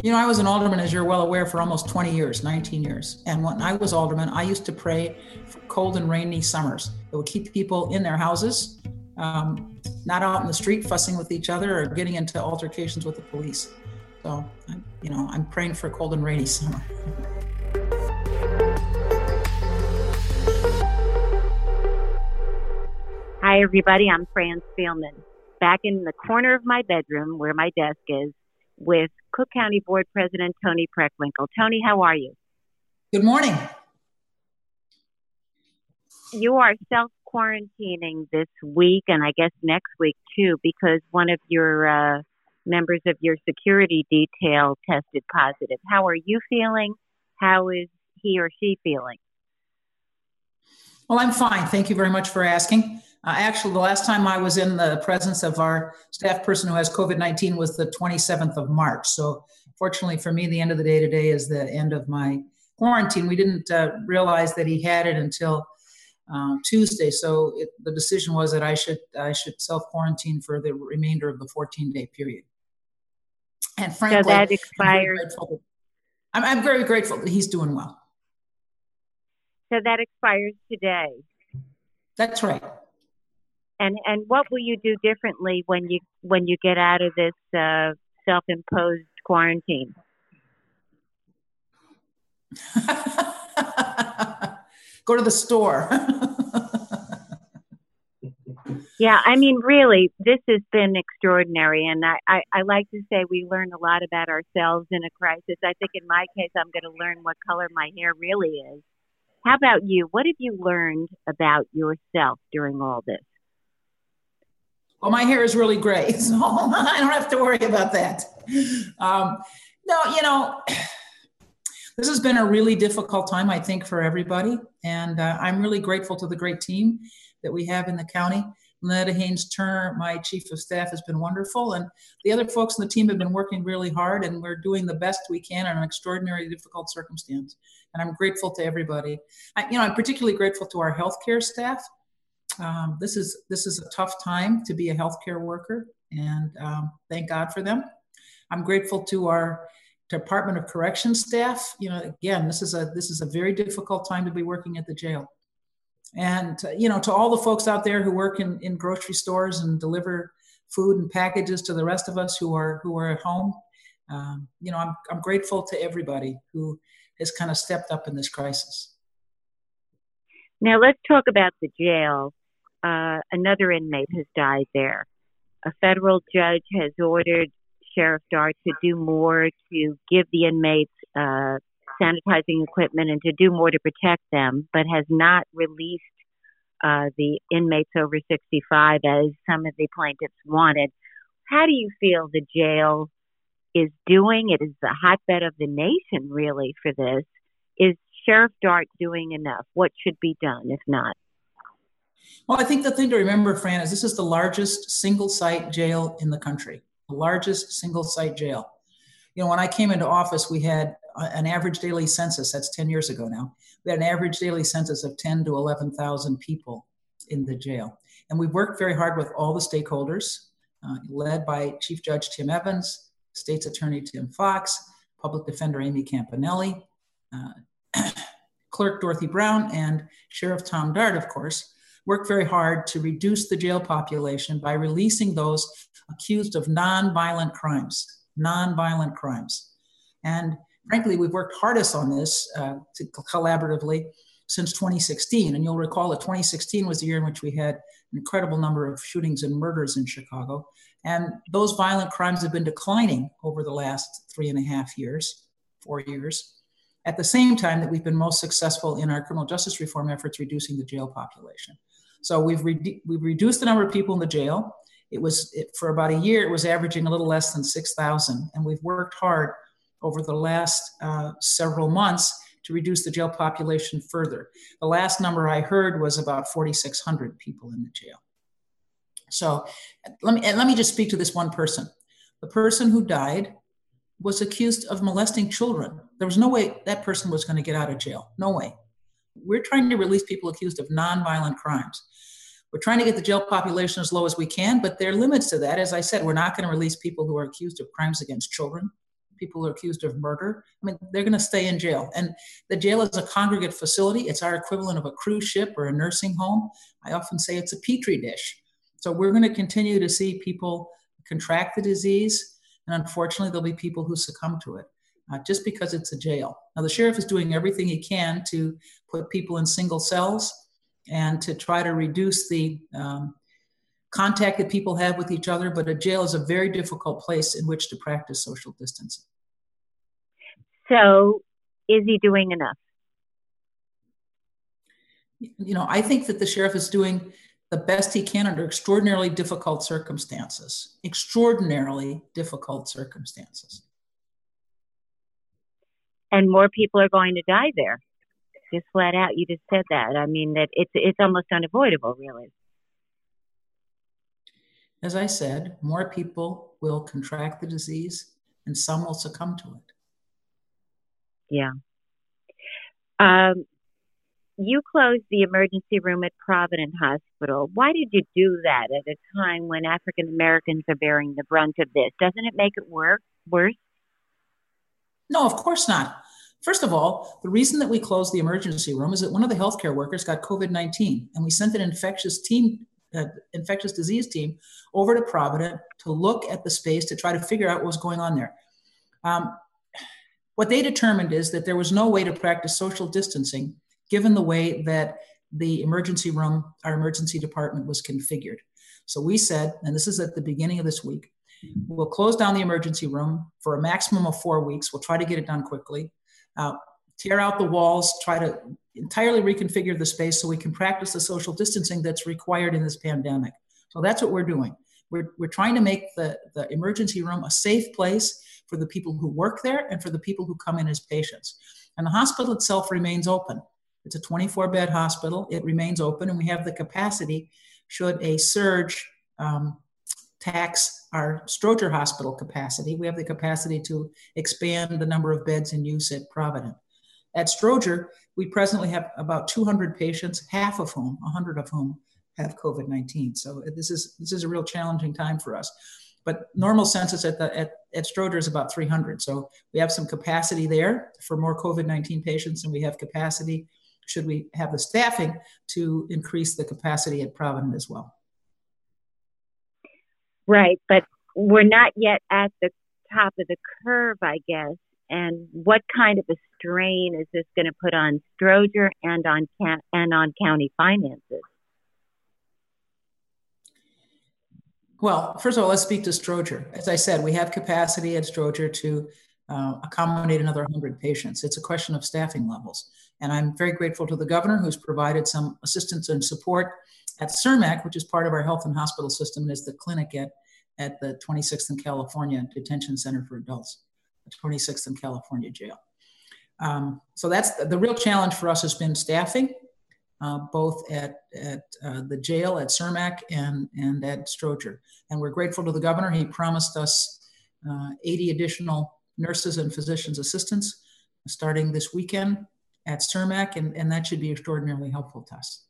You know, I was an alderman, as you're well aware, for almost 20 years, 19 years. And when I was alderman, I used to pray for cold and rainy summers. It would keep people in their houses, um, not out in the street fussing with each other or getting into altercations with the police. So, you know, I'm praying for a cold and rainy summer. Hi, everybody. I'm Fran Spielman, back in the corner of my bedroom where my desk is with Cook County Board President Toni Preckwinkle. Toni, how are you? Good morning. You are self quarantining this week and I guess next week too because one of your uh, members of your security detail tested positive. How are you feeling? How is he or she feeling? Well, I'm fine. Thank you very much for asking. Uh, actually, the last time I was in the presence of our staff person who has COVID 19 was the 27th of March. So, fortunately for me, the end of the day today is the end of my quarantine. We didn't uh, realize that he had it until um, Tuesday. So, it, the decision was that I should I should self quarantine for the remainder of the 14 day period. And frankly, so that expires. I'm, I'm very grateful that he's doing well. So that expires today. That's right. And and what will you do differently when you when you get out of this uh, self-imposed quarantine? Go to the store. Yeah, I mean, really, this has been extraordinary. And I, I, I like to say we learn a lot about ourselves in a crisis. I think in my case, I'm going to learn what color my hair really is. How about you? What have you learned about yourself during all this? Well, my hair is really gray, so I don't have to worry about that. Um, no, you know, this has been a really difficult time, I think, for everybody. And uh, I'm really grateful to the great team that we have in the county. Lanetta Haynes Turner, my chief of staff, has been wonderful. And the other folks in the team have been working really hard, and we're doing the best we can in an extraordinarily difficult circumstance. And I'm grateful to everybody. I, you know, I'm particularly grateful to our healthcare staff. Um, this is this is a tough time to be a healthcare worker, and um, thank God for them. I'm grateful to our Department of Corrections staff. You know, again, this is a this is a very difficult time to be working at the jail and uh, you know to all the folks out there who work in, in grocery stores and deliver food and packages to the rest of us who are who are at home um, you know I'm, I'm grateful to everybody who has kind of stepped up in this crisis now let's talk about the jail uh, another inmate has died there a federal judge has ordered sheriff dart to do more to give the inmates uh, sanitizing equipment and to do more to protect them, but has not released uh, the inmates over 65 as some of the plaintiffs wanted. How do you feel the jail is doing? It is the hotbed of the nation, really, for this. Is Sheriff Dart doing enough? What should be done, if not? Well, I think the thing to remember, Fran, is this is the largest single site jail in the country, the largest single site jail. You know, when I came into office, we had an average daily census, that's 10 years ago now, we had an average daily census of 10 to 11,000 people in the jail. And we've worked very hard with all the stakeholders, uh, led by Chief Judge Tim Evans, State's Attorney Kim Foxx, Public Defender Amy Campanelli, uh, Clerk Dorothy Brown, and Sheriff Tom Dart, of course, worked very hard to reduce the jail population by releasing those accused of nonviolent crimes. Nonviolent crimes. And frankly, we've worked hardest on this uh, to, collaboratively since 2016. And you'll recall that 2016 was the year in which we had an incredible number of shootings and murders in Chicago. And those violent crimes have been declining over the last three and a half years, four years, at the same time that we've been most successful in our criminal justice reform efforts, reducing the jail population. So we've, re- we've reduced the number of people in the jail. It was it, for about a year, it was averaging a little less than 6,000. And we've worked hard over the last uh, several months to reduce the jail population further. The last number I heard was about 4,600 people in the jail. So let me, let me just speak to this one person. The person who died was accused of molesting children. There was no way that person was going to get out of jail. No way. We're trying to release people accused of nonviolent crimes. We're trying to get the jail population as low as we can, but there are limits to that. As I said, we're not going to release people who are accused of crimes against children, people who are accused of murder. I mean, they're going to stay in jail. And the jail is a congregate facility. It's our equivalent of a cruise ship or a nursing home. I often say it's a petri dish. So we're going to continue to see people contract the disease. And unfortunately, there'll be people who succumb to it. Uh, just because it's a jail. Now, the sheriff is doing everything he can to put people in single cells and to try to reduce the um, contact that people have with each other. But a jail is a very difficult place in which to practice social distancing. So, is he doing enough? You know, I think that the sheriff is doing the best he can under extraordinarily difficult circumstances. Extraordinarily difficult circumstances. And more people are going to die there just flat out. You just said that. I mean that it's it's almost unavoidable, really. As I said, more people will contract the disease, and some will succumb to it. Yeah. Um, you closed the emergency room at Provident Hospital. Why did you do that at a time when African Americans are bearing the brunt of this? Doesn't it make it work, worse? No, of course not. First of all, the reason that we closed the emergency room is that one of the healthcare workers got COVID 19, and we sent an infectious team, uh, infectious disease team, over to Provident to look at the space to try to figure out what was going on there. Um, what they determined is that there was no way to practice social distancing given the way that the emergency room, our emergency department was configured. So we said, and this is at the beginning of this week, we'll close down the emergency room for a maximum of four weeks. We'll try to get it done quickly uh, tear out the walls, try to entirely reconfigure the space so we can practice the social distancing that's required in this pandemic. So that's what we're doing. We're, we're trying to make the, the emergency room a safe place for the people who work there and for the people who come in as patients. And the hospital itself remains open. It's a 24 bed hospital. It remains open, and we have the capacity, should a surge um, tax our Stroger Hospital capacity. We have the capacity to expand the number of beds in use at Provident. At Stroger, we presently have about 200 patients, half of whom, 100 of whom, have COVID-19. So this is this is a real challenging time for us. But normal census at the at, at Stroger is about 300. So we have some capacity there for more COVID-19 patients, and we have capacity should we have the staffing to increase the capacity at Provident as well. Right, but we're not yet at the top of the curve, I guess. And what kind of a strain is this going to put on Stroger and on and on county finances? Well, first of all, let's speak to Stroger. As I said, we have capacity at Stroger to uh, accommodate another 100 patients. It's a question of staffing levels. And I'm very grateful to the governor who's provided some assistance and support at Cermak, which is part of our health and hospital system and is the clinic at, at the 26th and California Detention Center for Adults, the 26th and California Jail. Um, so that's the, the, real challenge for us has been staffing, uh, both at, at uh, the jail at Cermak and, and at Stroger. And we're grateful to the governor. He promised us uh, 80 additional nurses and physicians assistants starting this weekend at Cermak, and, and that should be extraordinarily helpful to us.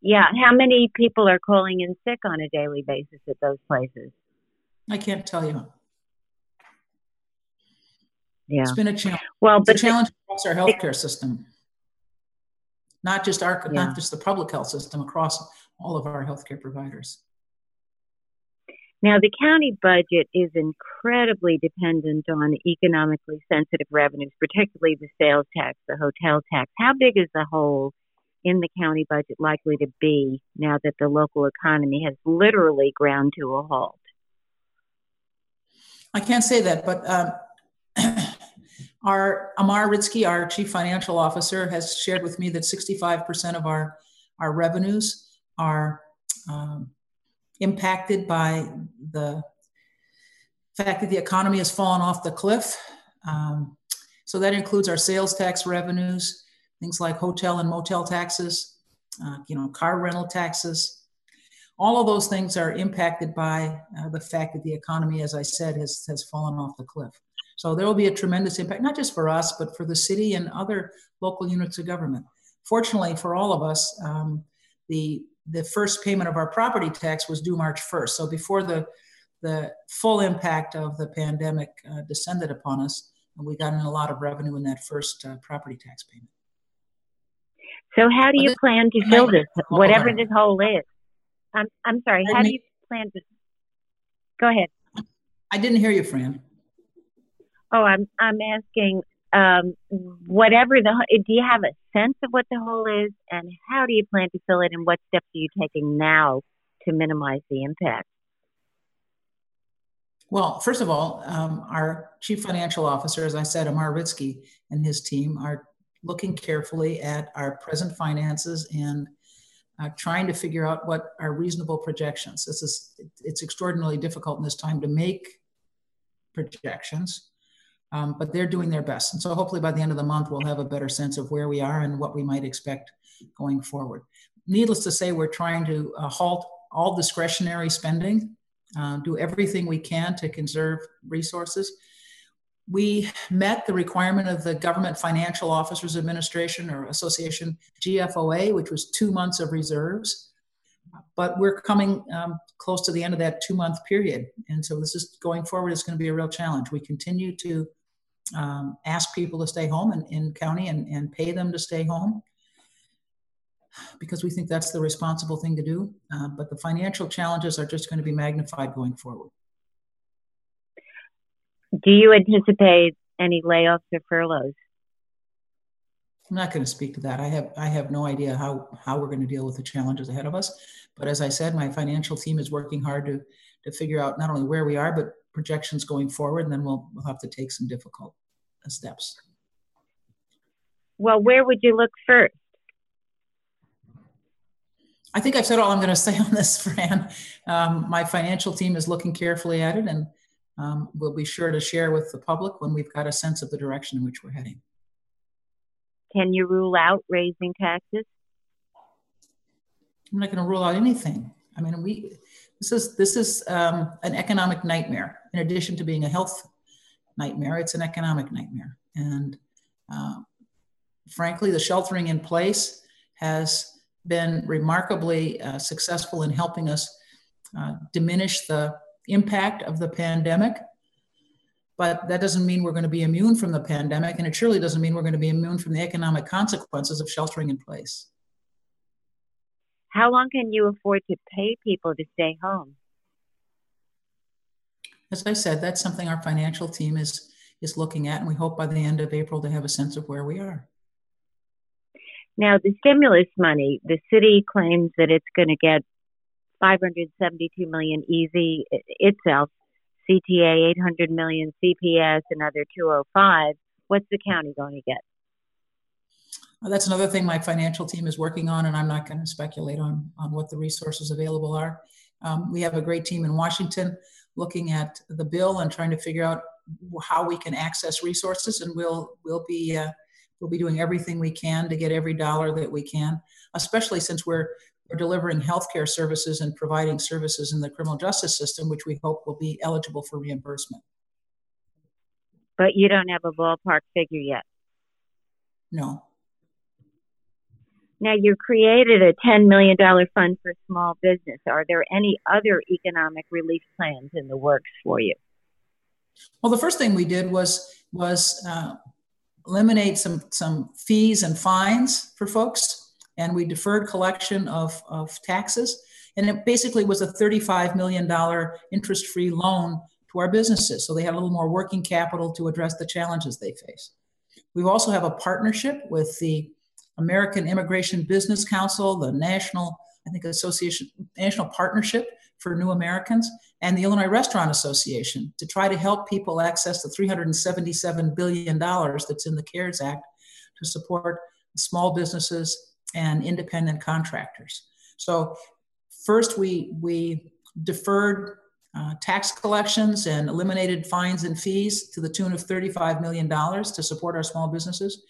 Yeah. How many people are calling in sick on a daily basis at those places? I can't tell you. Yeah. It's been a challenge. Well, it's a challenge across our healthcare system. Not just our, yeah. not just the public health system, across all of our healthcare providers. Now, the county budget is incredibly dependent on economically sensitive revenues, particularly the sales tax, the hotel tax. How big is the hole in the county budget likely to be now that the local economy has literally ground to a halt? I can't say that, but um, our Ammar Rizki, our chief financial officer, has shared with me that 65% of our, our revenues are um, impacted by the fact that the economy has fallen off the cliff. Um, so that includes our sales tax revenues, things like hotel and motel taxes, uh, you know, car rental taxes. All of those things are impacted by uh, the fact that the economy, as I said, has, has fallen off the cliff. So there will be a tremendous impact, not just for us, but for the city and other local units of government. Fortunately for all of us, um, the the first payment of our property tax was due March 1st. So before the the full impact of the pandemic uh, descended upon us, we got in a lot of revenue in that first uh, property tax payment. So how do you plan to fill this, whatever this hole is? I'm I'm sorry. How do you plan to? Go ahead. I didn't hear you, Fran. Oh, I'm I'm asking um, whatever the do you have a sense of what the hole is? And how do you plan to fill it? And what steps are you taking now to minimize the impact? Well first of all um, our chief financial officer as i said ammar rizki and his team are looking carefully at our present finances and uh, trying to figure out what are reasonable projections. This is it's extraordinarily difficult in this time to make projections um, but they're doing their best. And so hopefully by the end of the month, we'll have a better sense of where we are and what we might expect going forward. Needless to say, we're trying to uh, halt all discretionary spending, uh, do everything we can to conserve resources. We met the requirement of the Government Financial Officers Administration or Association, GFOA, which was two months of reserves. But we're coming um, close to the end of that two month period. And so this is going forward, it's going to be a real challenge. We continue to um, ask people to stay home in, in county and, and pay them to stay home because we think that's the responsible thing to do. Uh, but the financial challenges are just going to be magnified going forward. Do you anticipate any layoffs or furloughs? I'm not going to speak to that. I have I have no idea how how we're going to deal with the challenges ahead of us. But as I said, my financial team is working hard to to figure out not only where we are, but projections going forward, and then we'll, we'll have to take some difficult uh, steps. Well, where would you look first? I think I've said all I'm going to say on this, Fran. Um, my financial team is looking carefully at it, and um, we'll be sure to share with the public when we've got a sense of the direction in which we're heading. Can you rule out raising taxes? I'm not going to rule out anything. I mean, we this is this is um, an economic nightmare. In addition to being a health nightmare, it's an economic nightmare. And uh, frankly, the sheltering in place has been remarkably uh, successful in helping us uh, diminish the impact of the pandemic. But that doesn't mean we're going to be immune from the pandemic, and it surely doesn't mean we're going to be immune from the economic consequences of sheltering in place. How long can you afford to pay people to stay home? As I said, that's something our financial team is is looking at, and we hope by the end of April to have a sense of where we are. Now, the stimulus money, the city claims that it's going to get 572 million easy itself, CTA 800 million, CPS another 205. What's the county going to get? That's another thing my financial team is working on, and I'm not going to speculate on, on what the resources available are. Um, we have a great team in Washington looking at the bill and trying to figure out how we can access resources, and we'll we'll be uh, we'll be doing everything we can to get every dollar that we can, especially since we're we're delivering healthcare services and providing services in the criminal justice system, which we hope will be eligible for reimbursement. But you don't have a ballpark figure yet. No. Now, you created a $10 million fund for small business. Are there any other economic relief plans in the works for you? Well, the first thing we did was was uh, eliminate some some fees and fines for folks, and we deferred collection of, of taxes. And it basically was a $35 million interest free loan to our businesses. So they had a little more working capital to address the challenges they face. We also have a partnership with the American Immigration Business Council, the National, I think, Association, National Partnership for New Americans, and the Illinois Restaurant Association to try to help people access the $377 billion that's in the CARES Act to support small businesses and independent contractors. So first we, we deferred uh, tax collections and eliminated fines and fees to the tune of $35 million to support our small businesses.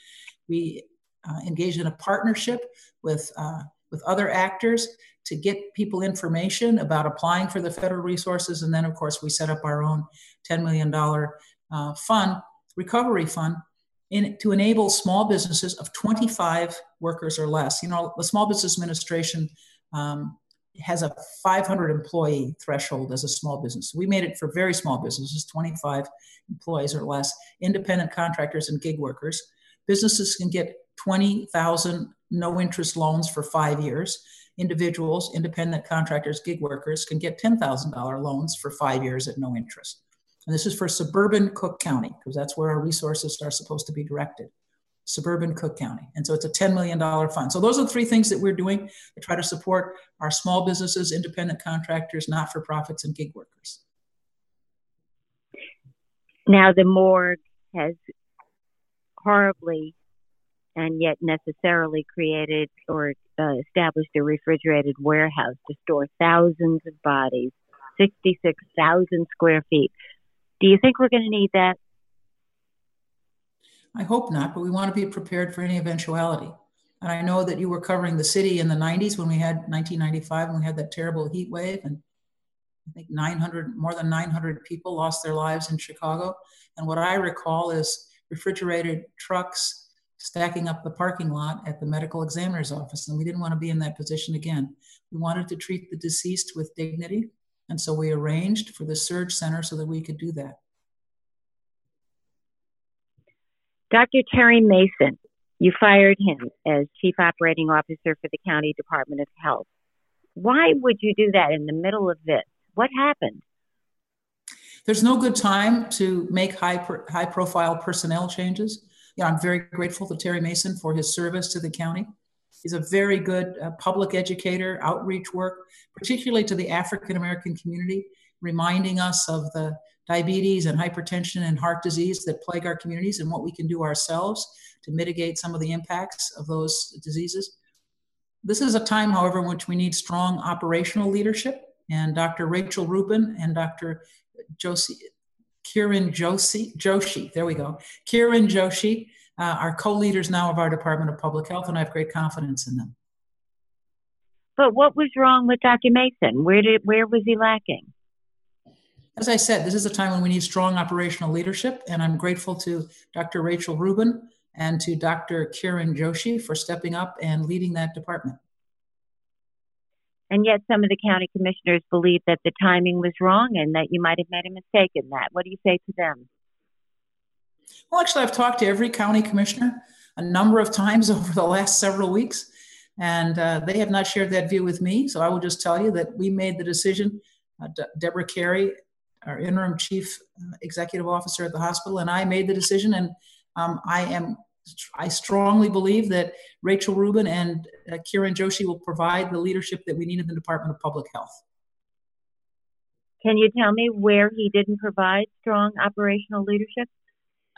We uh, engaged in a partnership with, uh, with other actors to get people information about applying for the federal resources. And then, of course, we set up our own $10 million uh, fund, recovery fund, in, to enable small businesses of 25 workers or less. You know, the Small Business Administration um, has a 500 employee threshold as a small business. We made it for very small businesses, 25 employees or less, independent contractors and gig workers. Businesses can get 20,000 no interest loans for five years. Individuals, independent contractors, gig workers can get $10,000 loans for five years at no interest. And this is for suburban Cook County, because that's where our resources are supposed to be directed suburban Cook County. And so it's a $10 million fund. So those are the three things that we're doing to try to support our small businesses, independent contractors, not for profits, and gig workers. Now, the morgue has horribly and yet necessarily created or uh, established a refrigerated warehouse to store thousands of bodies, 66,000 square feet. Do you think we're going to need that? I hope not, but we want to be prepared for any eventuality. And I know that you were covering the city in the 90s when we had 1995 when we had that terrible heat wave and I think 900 more than 900 people lost their lives in Chicago. And what I recall is refrigerated trucks stacking up the parking lot at the medical examiner's office. And we didn't want to be in that position again. We wanted to treat the deceased with dignity. And so we arranged for the surge center so that we could do that. Dr. Terry Mason, you fired him as Chief Operating Officer for the County Department of Health. Why would you do that in the middle of this? What happened? There's no good time to make high, high profile personnel changes. You know, I'm very grateful to Terry Mason for his service to the county. He's a very good uh, public educator, outreach work, particularly to the African American community, reminding us of the diabetes and hypertension and heart disease that plague our communities and what we can do ourselves to mitigate some of the impacts of those diseases. This is a time, however, in which we need strong operational leadership. And Dr. Rachel Rubin and Dr. Josie, Kiran Joshi, Joshi, there we go, Kiran Joshi uh, are co-leaders now of our Department of Public Health, and I have great confidence in them. But what was wrong with Dr. Mason? Where did where was he lacking? As I said, this is a time when we need strong operational leadership, and I'm grateful to Dr. Rachel Rubin and to Dr. Kiran Joshi for stepping up and leading that department. And yet, some of the county commissioners believe that the timing was wrong and that you might have made a mistake in that. What do you say to them? Well, actually, I've talked to every county commissioner a number of times over the last several weeks, and uh, they have not shared that view with me. So I will just tell you that we made the decision. Uh, De- Deborah Carey our interim chief uh, executive officer at the hospital, and I made the decision. And um, I am, I strongly believe that Rachel Rubin and uh, Kiran Joshi will provide the leadership that we need in the Department of Public Health. Can you tell me where he didn't provide strong operational leadership?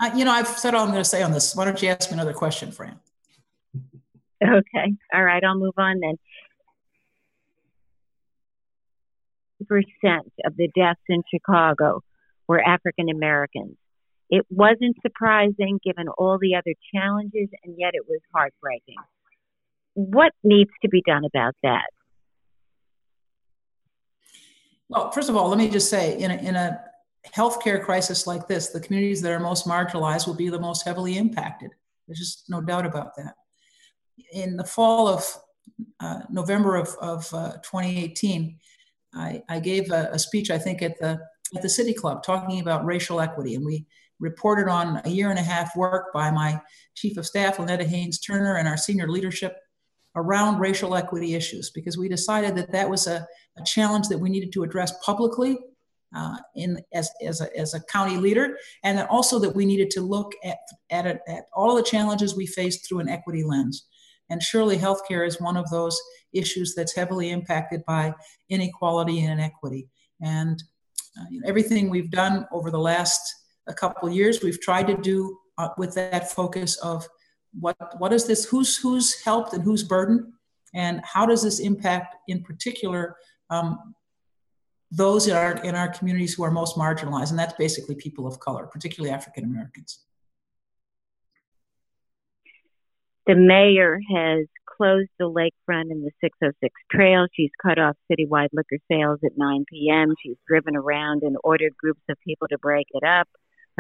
Uh, you know, I've said all I'm going to say on this. Why don't you ask me another question, Fran? Okay. All right. I'll move on then percent of the deaths in Chicago were African Americans. It wasn't surprising given all the other challenges, and yet it was heartbreaking. What needs to be done about that? Well, first of all, let me just say in a, in a healthcare crisis like this, the communities that are most marginalized will be the most heavily impacted. There's just no doubt about that. In the fall of uh, November of, of uh, 2018, I, I gave a, a, speech, I think, at the at the City Club talking about racial equity, and we reported on a year and a half work by my chief of staff, Lanetta Haynes Turner, and our senior leadership around racial equity issues because we decided that that was a, a challenge that we needed to address publicly uh, in as, as, a, as a county leader, and also that we needed to look at, at, it, at all the challenges we faced through an equity lens. And surely healthcare is one of those issues that's heavily impacted by inequality and inequity. And uh, everything we've done over the last a couple years, we've tried to do uh, with that focus of what what is this? Who's who's helped and who's burdened, and how does this impact, in particular, um, those in our in our communities who are most marginalized, and that's basically people of color, particularly African Americans. The mayor has closed the lakefront and the 606 trail. She's cut off citywide liquor sales at 9 p.m. She's driven around and ordered groups of people to break it up.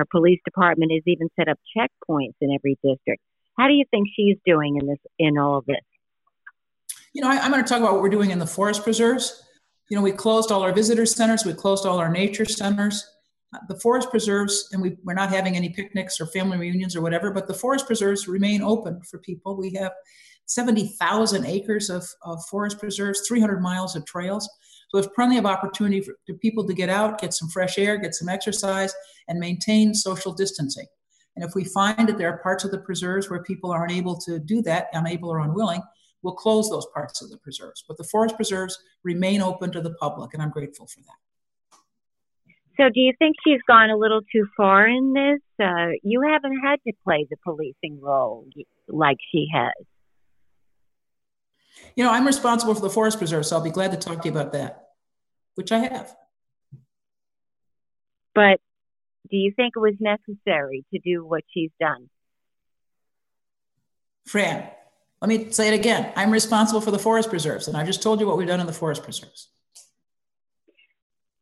Her police department has even set up checkpoints in every district. How do you think she's doing in this in all of this? You know, I, am going to talk about what we're doing in the forest preserves. You know, we closed all our visitor centers, we closed all our nature centers. The forest preserves, and we, we're not having any picnics or family reunions or whatever, but the forest preserves remain open for people. We have 70,000 acres of, of forest preserves, 300 miles of trails. So there's plenty of opportunity for, people to get out, get some fresh air, get some exercise, and maintain social distancing. And if we find that there are parts of the preserves where people aren't able to do that, unable or unwilling, we'll close those parts of the preserves. But the forest preserves remain open to the public, and I'm grateful for that. So, do you think she's gone a little too far in this? Uh, you haven't had to play the policing role like she has. You know, I'm responsible for the forest preserve, so I'll be glad to talk to you about that, which I have. But do you think it was necessary to do what she's done? Fran, let me say it again. I'm responsible for the forest preserves, and I just told you what we've done in the forest preserves.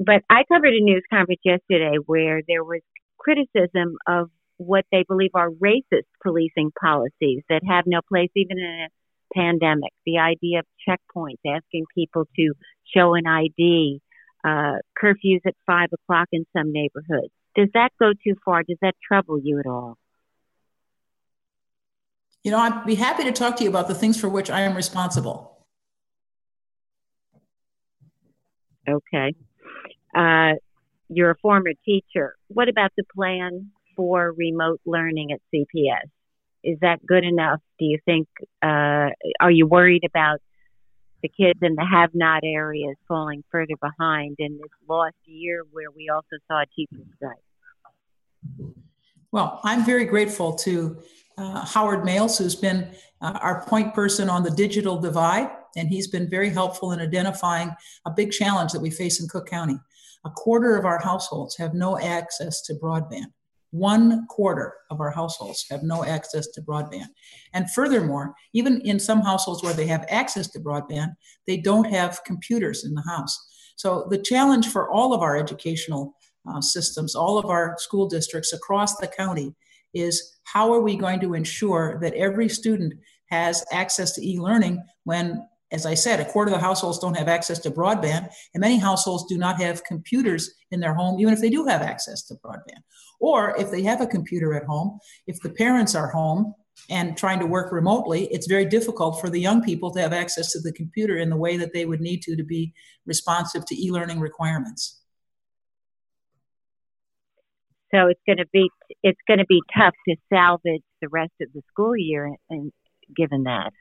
But I covered a news conference yesterday where there was criticism of what they believe are racist policing policies that have no place even in a pandemic, the idea of checkpoints, asking people to show an ID, uh, curfews at five o'clock in some neighborhoods. Does that go too far? Does that trouble you at all? You know, I'd be happy to talk to you about the things for which I am responsible. Okay. Uh, you're a former teacher. What about the plan for remote learning at CPS? Is that good enough? Do you think, uh, are you worried about the kids in the have not areas falling further behind in this lost year where we also saw a teacher strike? Well, I'm very grateful to uh, Howard Males, who's been uh, our point person on the digital divide, and he's been very helpful in identifying a big challenge that we face in Cook County. A quarter of our households have no access to broadband. One quarter of our households have no access to broadband. And furthermore, even in some households where they have access to broadband, they don't have computers in the house. So the challenge for all of our educational uh, systems, all of our school districts across the county is how are we going to ensure that every student has access to e-learning when as I said, a quarter of the households don't have access to broadband, and many households do not have computers in their home, even if they do have access to broadband. Or if they have a computer at home, if the parents are home and trying to work remotely, it's very difficult for the young people to have access to the computer in the way that they would need to to be responsive to e-learning requirements. So it's going to be it's going to be tough to salvage the rest of the school year, and given that.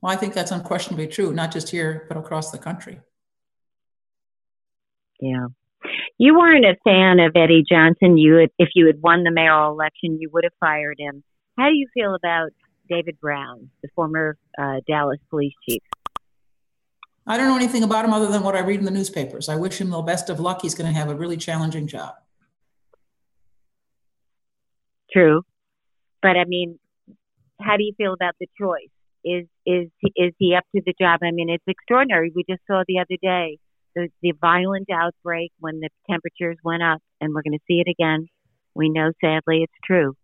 Well, I think that's unquestionably true, not just here, but across the country. Yeah. You weren't a fan of Eddie Johnson. You, had, if you had won the mayoral election, you would have fired him. How do you feel about David Brown, the former uh, Dallas police chief? I don't know anything about him other than what I read in the newspapers. I wish him the best of luck. He's going to have a really challenging job. True, but I mean, how do you feel about the choice? Is is is he up to the job? I mean, it's extraordinary. We just saw the other day the the violent outbreak when the temperatures went up, and we're going to see it again. We know, sadly, it's true.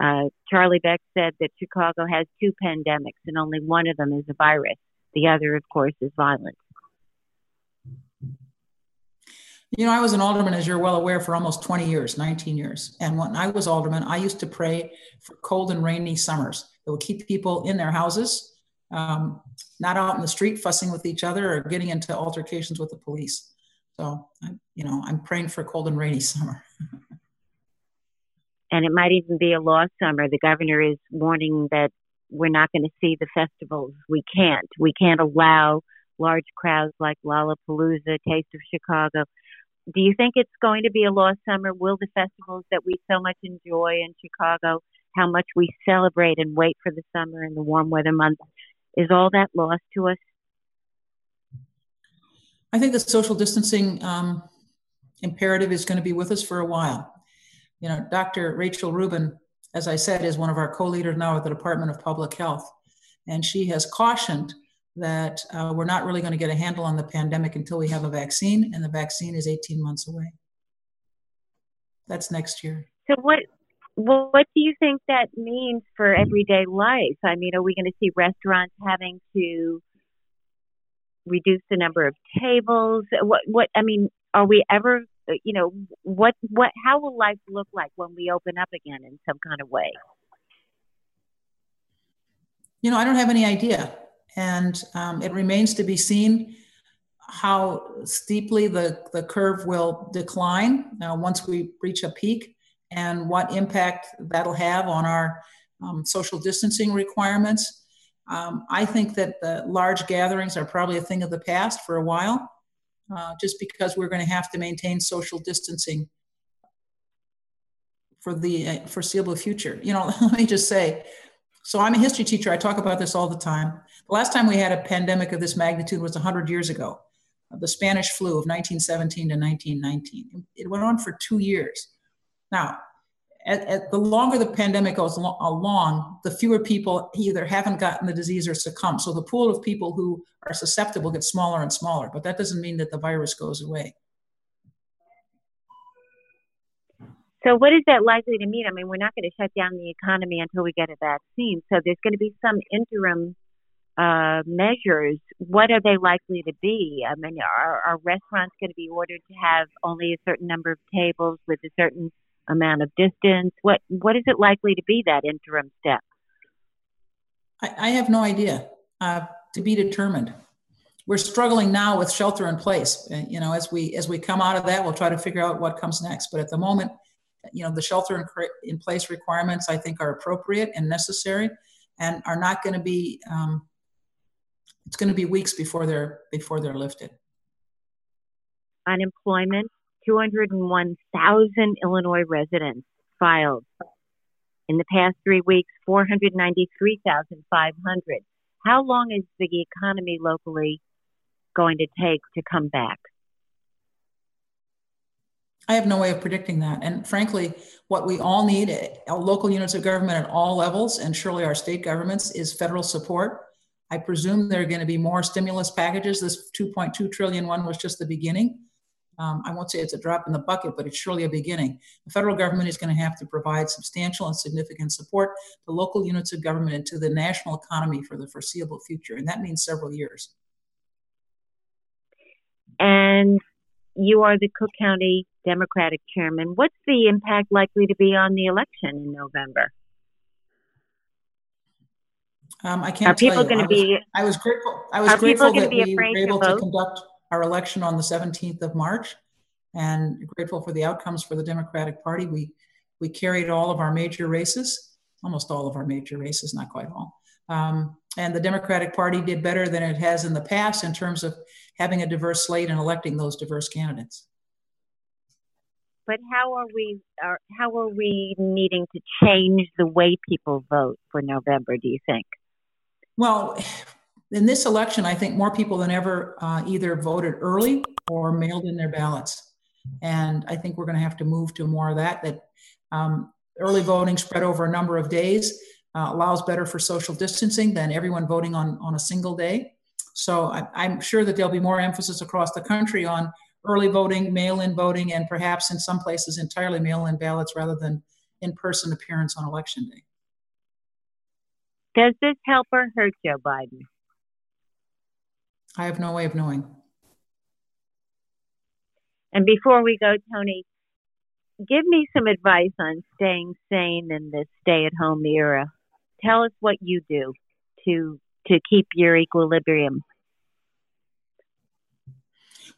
Uh, Charlie Beck said that Chicago has two pandemics, and only one of them is a virus. The other, of course, is violence. You know, I was an alderman, as you're well aware, for almost 20 years, 19 years. And when I was alderman, I used to pray for cold and rainy summers that would keep people in their houses, um, not out in the street fussing with each other or getting into altercations with the police. So, you know, I'm praying for a cold and rainy summer. and it might even be a lost summer. The governor is warning that we're not going to see the festivals. We can't. We can't allow large crowds like Lollapalooza, Taste of Chicago. Do you think it's going to be a lost summer? Will the festivals that we so much enjoy in Chicago, how much we celebrate and wait for the summer and the warm weather months, is all that lost to us? I think the social distancing um, imperative is going to be with us for a while. You know, Dr. Rachel Rubin, as I said, is one of our co-leaders now at the Department of Public Health, and she has cautioned that uh, we're not really going to get a handle on the pandemic until we have a vaccine, and the vaccine is 18 months away. That's next year. So what? What do you think that means for everyday life? I mean, are we going to see restaurants having to reduce the number of tables? What? What? I mean, are we ever? You know, what? What? How will life look like when we open up again in some kind of way? You know, I don't have any idea and um, it remains to be seen how steeply the, the curve will decline uh, once we reach a peak and what impact that'll have on our um, social distancing requirements. Um, I think that the large gatherings are probably a thing of the past for a while, uh, just because we're going to have to maintain social distancing for the uh, foreseeable future. You know, let me just say, so I'm a history teacher. I talk about this all the time. The last time we had a pandemic of this magnitude was 100 years ago, the Spanish flu of 1917 to 1919. It went on for two years. Now, at, at the longer the pandemic goes along, the fewer people either haven't gotten the disease or succumb. So the pool of people who are susceptible gets smaller and smaller, but that doesn't mean that the virus goes away. So, what is that likely to mean? I mean, we're not going to shut down the economy until we get a vaccine. So, there's going to be some interim uh, measures. What are they likely to be? I mean, are, are restaurants going to be ordered to have only a certain number of tables with a certain amount of distance? What What is it likely to be that interim step? I, I have no idea. Uh, to be determined. We're struggling now with shelter in place. You know, as we as we come out of that, we'll try to figure out what comes next. But at the moment, you know, the shelter in, in place requirements I think are appropriate and necessary, and are not going to be. Um, it's going to be weeks before they're before they're lifted. Unemployment: 201,000 Illinois residents filed in the past three weeks. 493,500. How long is the economy locally going to take to come back? I have no way of predicting that. And frankly, what we all need, uh, local units of government at all levels, and surely our state governments, is federal support. I presume there are going to be more stimulus packages. This 2.2 trillion one was just the beginning. Um, I won't say it's a drop in the bucket, but it's surely a beginning. The federal government is going to have to provide substantial and significant support to local units of government and to the national economy for the foreseeable future, and that means several years. And you are the Cook County Democratic chairman. What's the impact likely to be on the election in November? Um, I can't. Are people going to be? I was grateful. I was grateful that we were able to, to conduct our election on the 17th of March, and grateful for the outcomes for the Democratic Party. We we carried all of our major races, almost all of our major races, not quite all. Um, and the Democratic Party did better than it has in the past in terms of having a diverse slate and electing those diverse candidates. But how are we? Are, how are we needing to change the way people vote for November? Do you think? Well, in this election, I think more people than ever uh, either voted early or mailed in their ballots, and I think we're going to have to move to more of that. That um, early voting spread over a number of days uh, allows better for social distancing than everyone voting on on a single day. So I, I'm sure that there'll be more emphasis across the country on early voting, mail in voting, and perhaps in some places entirely mail in ballots rather than in person appearance on election day. Does this help or hurt Joe Biden? I have no way of knowing. And before we go, Toni, give me some advice on staying sane in this stay at home era. tell us what you do to to keep your equilibrium.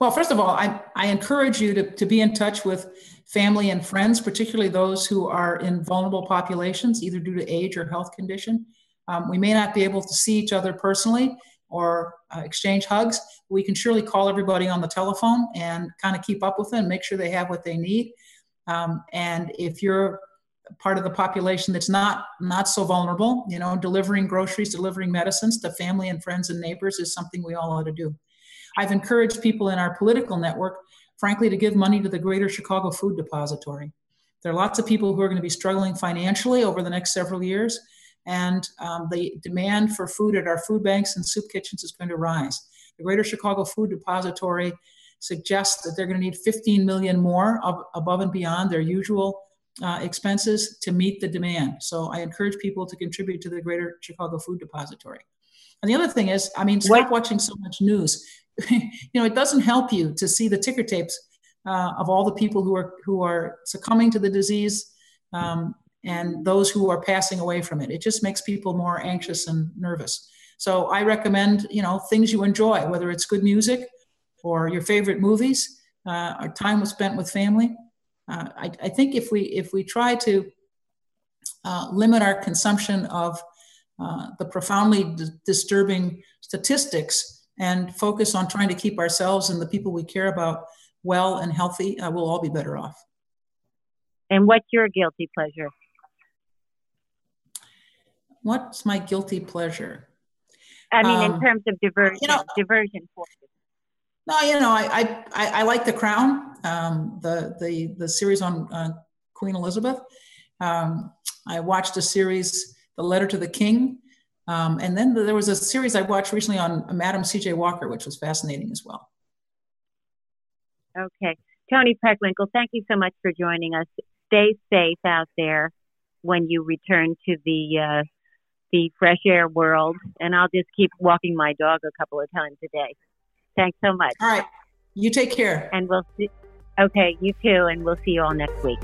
Well, first of all, I, I encourage you to, to be in touch with family and friends, particularly those who are in vulnerable populations, either due to age or health condition. Um, we may not be able to see each other personally or uh, exchange hugs. We can surely call everybody on the telephone and kind of keep up with them, make sure they have what they need. Um, and if you're part of the population that's not not so vulnerable, you know, delivering groceries, delivering medicines to family and friends and neighbors is something we all ought to do. I've encouraged people in our political network, frankly, to give money to the Greater Chicago Food Depository. There are lots of people who are going to be struggling financially over the next several years, and um, the demand for food at our food banks and soup kitchens is going to rise. The Greater Chicago Food Depository suggests that they're going to need 15 million more of, above and beyond their usual uh, expenses to meet the demand. So I encourage people to contribute to the Greater Chicago Food Depository. And the other thing is, I mean, stop what? watching so much news. you know, it doesn't help you to see the ticker tapes uh, of all the people who are who are succumbing to the disease um, and those who are passing away from it. It just makes people more anxious and nervous. So I recommend, you know, things you enjoy, whether it's good music or your favorite movies, uh, or time was spent with family. Uh, I, I, think if we if we try to uh, limit our consumption of uh, the profoundly d- disturbing statistics and focus on trying to keep ourselves and the people we care about well and healthy, uh, we'll all be better off. And what's your guilty pleasure? What's my guilty pleasure? I mean, um, in terms of diversion, you know, diversion for you. No, you know, I I, I like The Crown, um, the the the series on uh, Queen Elizabeth. Um, I watched a series, The Letter to the King, um, and then there was a series I watched recently on Madam C.J. Walker, which was fascinating as well. Okay, Toni Preckwinkle, thank you so much for joining us. Stay safe out there when you return to the uh, the fresh air world, and I'll just keep walking my dog a couple of times a day. Thanks so much. All right. You take care. And we'll see. Okay, you too. And we'll see you all next week.